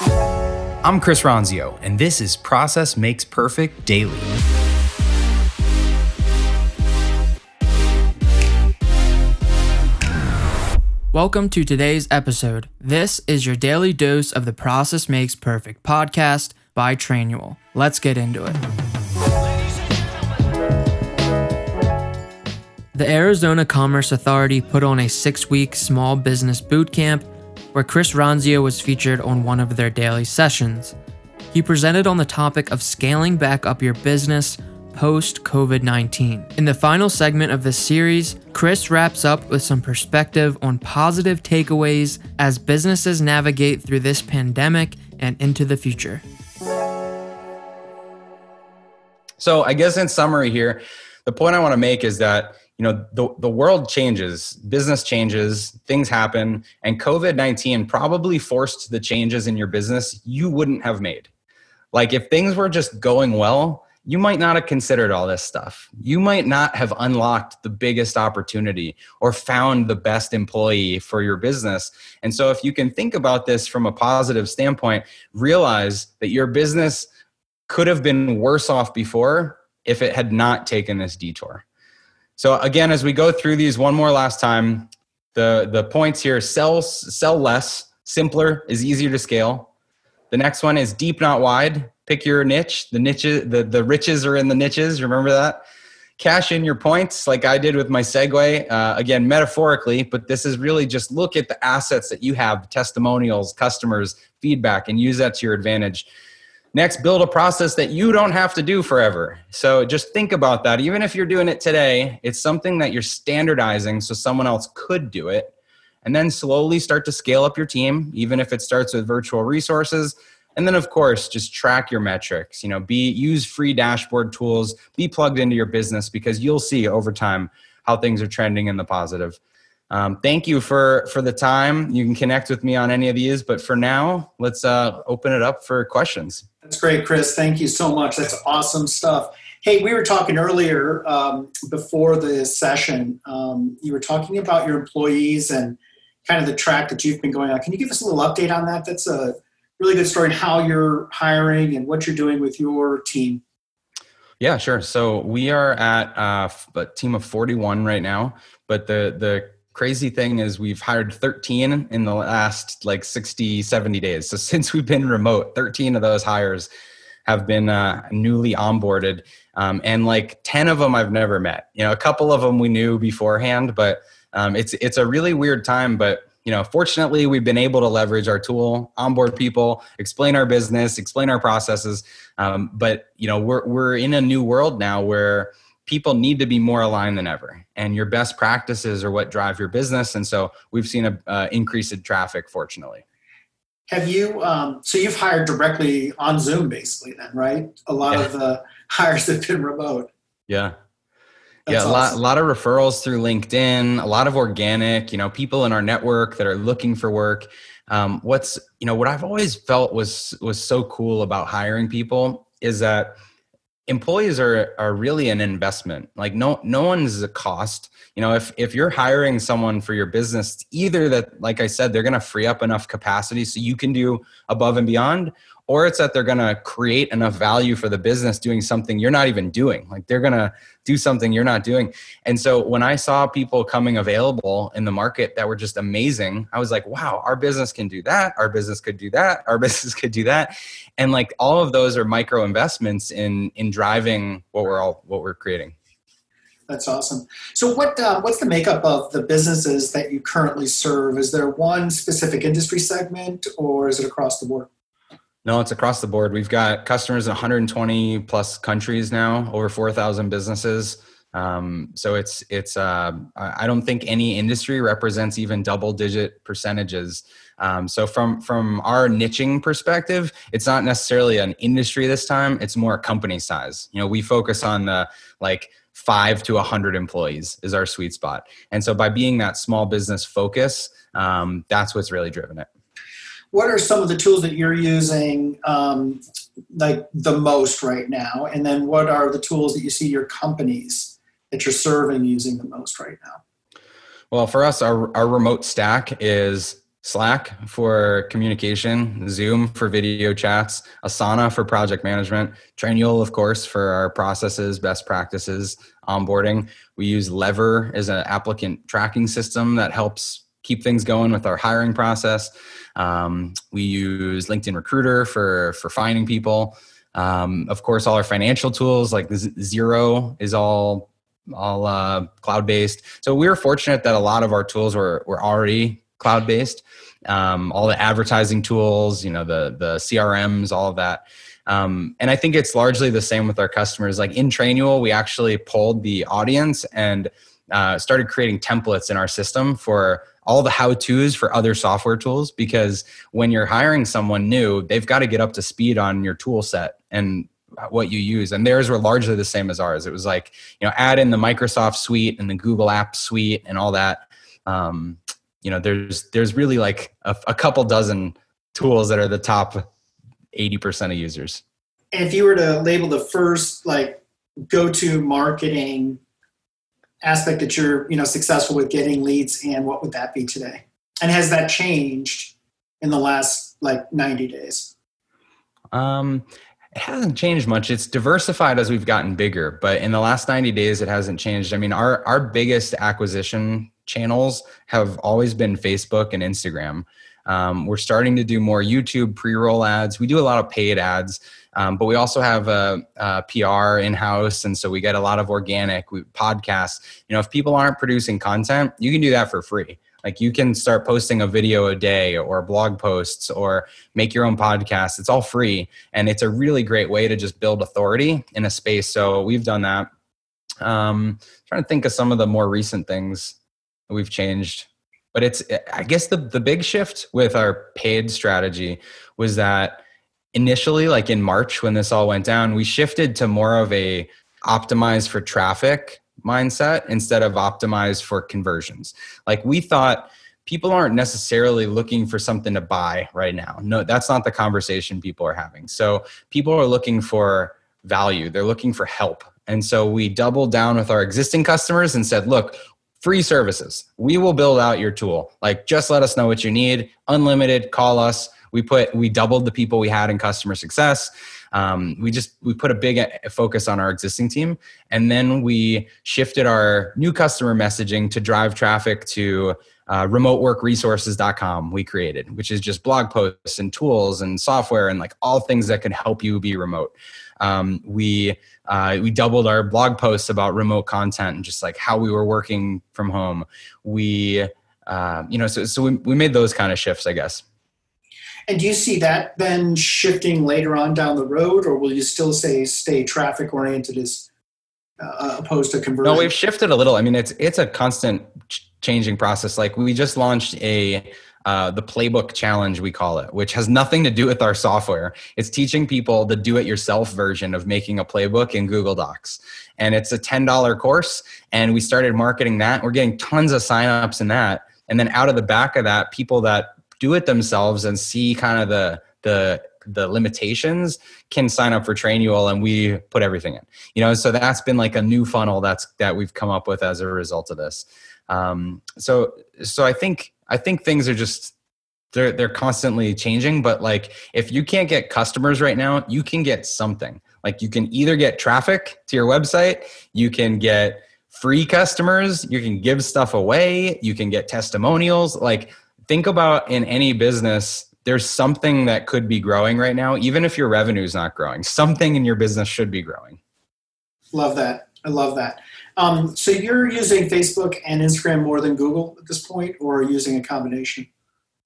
I'm Chris Ronzio, and this is Process Makes Perfect Daily. Welcome to today's episode. This is your daily dose of the Process Makes Perfect podcast by Trainual. Let's get into it. The Arizona Commerce Authority put on a six week small business boot camp where Chris Ronzio was featured on one of their daily sessions. He presented on the topic of scaling back up your business post COVID 19. In the final segment of this series, Chris wraps up with some perspective on positive takeaways as businesses navigate through this pandemic and into the future. So, I guess in summary here, the point I want to make is that you know the, the world changes business changes things happen and covid-19 probably forced the changes in your business you wouldn't have made like if things were just going well you might not have considered all this stuff. You might not have unlocked the biggest opportunity or found the best employee for your business. And so, if you can think about this from a positive standpoint, realize that your business could have been worse off before if it had not taken this detour. So, again, as we go through these one more last time, the, the points here sell, sell less, simpler is easier to scale. The next one is deep, not wide pick your niche. The niches, the, the riches are in the niches. Remember that? Cash in your points, like I did with my segue. Uh, again, metaphorically, but this is really just look at the assets that you have testimonials, customers, feedback, and use that to your advantage. Next, build a process that you don't have to do forever. So just think about that. Even if you're doing it today, it's something that you're standardizing so someone else could do it. And then slowly start to scale up your team, even if it starts with virtual resources and then of course just track your metrics you know be use free dashboard tools be plugged into your business because you'll see over time how things are trending in the positive um, thank you for for the time. You can connect with me on any of these but for now let's uh, open it up for questions. That's great chris. Thank you so much. That's awesome stuff. Hey we were talking earlier um, before the session um, you were talking about your employees and kind of the track that you've been going on. Can you give us a little update on that? That's a really good story on how you're hiring and what you're doing with your team. Yeah, sure. So we are at uh, a team of 41 right now, but the the crazy thing is we've hired 13 in the last like 60 70 days. So since we've been remote 13 of those hires have been uh, newly onboarded. Um, and like 10 of them i've never met. You know a couple of them we knew beforehand but um, it's it's a really weird time. But you know, fortunately, we've been able to leverage our tool, onboard people, explain our business, explain our processes. Um, but you know, we're we're in a new world now where people need to be more aligned than ever, and your best practices are what drive your business. And so we've seen a uh, increase in traffic, fortunately. Have you? Um, so you've hired directly on Zoom, basically, then, right? A lot yeah. of the hires have been remote. Yeah, yeah, a lot, a lot of referrals through LinkedIn, a lot of organic, you know, people in our network that are looking for work. Um, what's, you know, what I've always felt was was so cool about hiring people is that employees are are really an investment. Like no no one's a cost. You know, if if you're hiring someone for your business, either that, like I said, they're going to free up enough capacity so you can do above and beyond, or it's that they're going to create enough value for the business doing something you're not even doing like they're going to do something you're not doing and so when i saw people coming available in the market that were just amazing i was like wow our business can do that our business could do that our business could do that and like all of those are micro investments in in driving what we're all what we're creating that's awesome. So, what uh, what's the makeup of the businesses that you currently serve? Is there one specific industry segment, or is it across the board? No, it's across the board. We've got customers in 120 plus countries now, over 4,000 businesses. Um, so it's it's. Uh, I don't think any industry represents even double digit percentages. Um, so from from our niching perspective, it's not necessarily an industry this time. It's more company size. You know, we focus on the like five to a hundred employees is our sweet spot. And so by being that small business focus, um, that's what's really driven it what are some of the tools that you're using um, like the most right now and then what are the tools that you see your companies that you're serving using the most right now well for us our, our remote stack is Slack for communication, Zoom for video chats, Asana for project management, Trainual, of course, for our processes, best practices, onboarding. We use Lever as an applicant tracking system that helps keep things going with our hiring process. Um, we use LinkedIn Recruiter for for finding people. Um, of course, all our financial tools like Xero is all all uh, cloud based. So we were fortunate that a lot of our tools were were already cloud based. Um, all the advertising tools, you know, the the CRMs, all of that. Um, and I think it's largely the same with our customers. Like in Trainual, we actually polled the audience and uh, started creating templates in our system for all the how to's for other software tools because when you're hiring someone new, they've got to get up to speed on your tool set and what you use. And theirs were largely the same as ours. It was like, you know, add in the Microsoft suite and the Google app suite and all that. Um, you know, there's, there's really like a, a couple dozen tools that are the top 80% of users. And if you were to label the first like go-to marketing aspect that you're you know successful with getting leads and what would that be today? And has that changed in the last like 90 days? Um it hasn't changed much. It's diversified as we've gotten bigger but in the last 90 days it hasn't changed. I mean our our biggest acquisition channels have always been facebook and instagram um, we're starting to do more youtube pre-roll ads we do a lot of paid ads um, but we also have a, a PR in house, and so we get a lot of organic we, podcasts. You know, if people aren't producing content, you can do that for free. Like you can start posting a video a day or blog posts or make your own podcast. It's all free, and it's a really great way to just build authority in a space. So we've done that. Um, trying to think of some of the more recent things that we've changed but it's i guess the the big shift with our paid strategy was that initially like in march when this all went down we shifted to more of a optimize for traffic mindset instead of optimize for conversions. Like we thought people aren't necessarily looking for something to buy right now. No that's not the conversation people are having. So people are looking for value. They're looking for help. And so we doubled down with our existing customers and said look free services. We will build out your tool. Like just let us know what you need. Unlimited call us. We put we doubled the people we had in customer success. Um, we just we put a big focus on our existing team. And then we shifted our new customer messaging to drive traffic to uh, remoteworkresources.com we created which is just blog posts and tools and software and like all things that can help you be remote um, we uh, we doubled our blog posts about remote content and just like how we were working from home we uh, you know so, so we, we made those kind of shifts i guess and do you see that then shifting later on down the road, or will you still say stay traffic oriented as uh, opposed to conversion? No, we've shifted a little. I mean, it's it's a constant changing process. Like we just launched a uh, the playbook challenge we call it which has nothing to do with our software. It's teaching people the do-it-yourself version of making a playbook in google docs. And it's a $10 course and we started marketing that. We're getting tons of signups in that. And then out of the back of that people that do it themselves and see kind of the the the limitations can sign up for trainual and we put everything in. You know so that's been like a new funnel that's that we've come up with as a result of this um, so so i think i think things are just they're they're constantly changing but like if you can't get customers right now you can get something. Like you can either get traffic to your website you can get free customers you can give stuff away you can get testimonials. Like think about in any business there's something that could be growing right now even if your revenue is not growing. Something in your business should be growing. Love that. I love that um, so you're using facebook and instagram more than google at this point or using a combination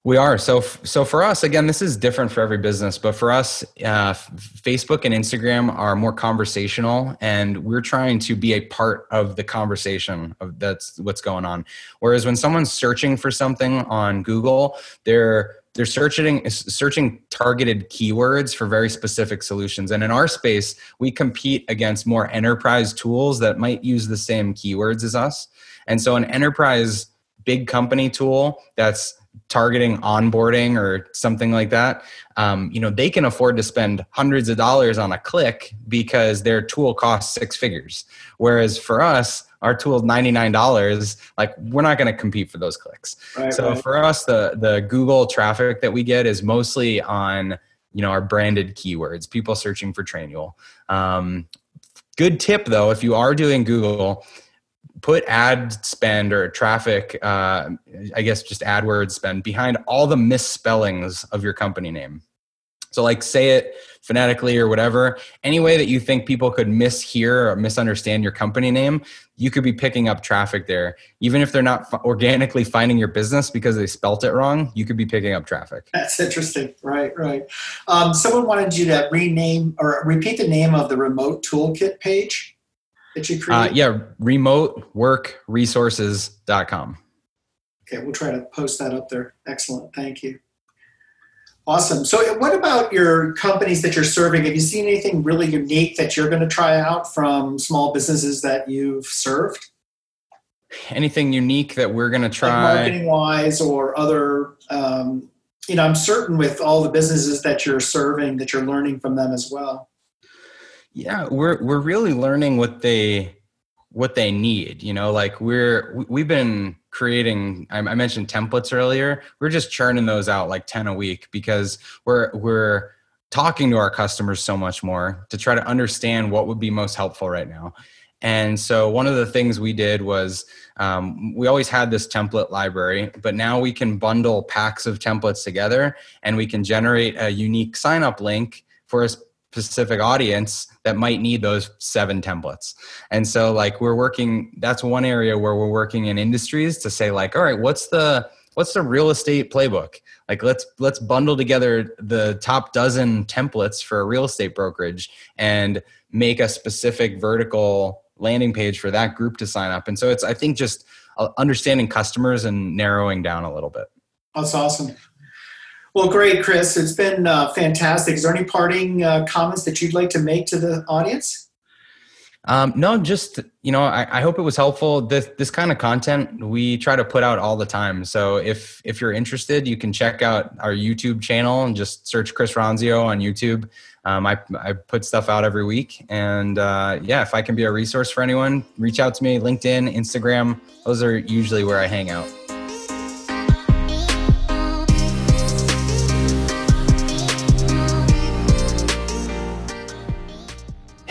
we are so so for us again. This is different for every business, but for us, uh, Facebook and Instagram are more conversational, and we're trying to be a part of the conversation of that's what's going on. Whereas when someone's searching for something on Google, they're they're searching searching targeted keywords for very specific solutions and in our space we compete against more enterprise tools that might use the same keywords as us and so an enterprise big company tool that's targeting onboarding or something like that, um, you know, they can afford to spend hundreds of dollars on a click because their tool costs six figures. Whereas for us, our tool is $99 like we're not going to compete for those clicks right, so right. for us the the google traffic that we get is mostly on you know our branded keywords people searching for trainual um, good tip though if you are doing google put ad spend or traffic uh, i guess just adwords spend behind all the misspellings of your company name. So like say it phonetically or whatever any way that you think people could mishear or misunderstand your company name you could be picking up traffic there. Even if they're not organically finding your business because they spelt it wrong you could be picking up traffic. That's interesting. Right right. Um, someone wanted you to rename or repeat the name of the remote toolkit page that you uh, created uh, yeah remoteworkresources.com okay we'll try to post that up there excellent thank you Awesome. So, what about your companies that you're serving? Have you seen anything really unique that you're going to try out from small businesses that you've served? Anything unique that we're going to try? Like marketing wise or other, um, you know, I'm certain with all the businesses that you're serving that you're learning from them as well. Yeah, we're we're really learning what they what they need. You know, like we're we've been creating I, mentioned templates earlier we're just churning those out like 10 a week because we're we're talking to our customers so much more to try to understand what would be most helpful right now and so one of the things we did was um, we always had this template library, but now we can bundle packs of templates together and we can generate a unique sign up link for a specific audience that might need those seven templates. And so like we're working that's one area where we're working in industries to say like all right, what's the what's the real estate playbook? Like let's let's bundle together the top dozen templates for a real estate brokerage and make a specific vertical landing page for that group to sign up. And so it's I think just uh, understanding customers and narrowing down a little bit. That's awesome. Well, great, Chris. It's been uh, fantastic. Is there any parting uh, comments that you'd like to make to the audience? Um, no, just you know, I, I, hope it was helpful. This this kind of content we try to put out all the time. So if if you're interested, you can check out our YouTube channel and just search Chris Ronzio on YouTube. Um, I I put stuff out every week, and uh, yeah, if I can be a resource for anyone, reach out to me. LinkedIn, Instagram, those are usually where I hang out.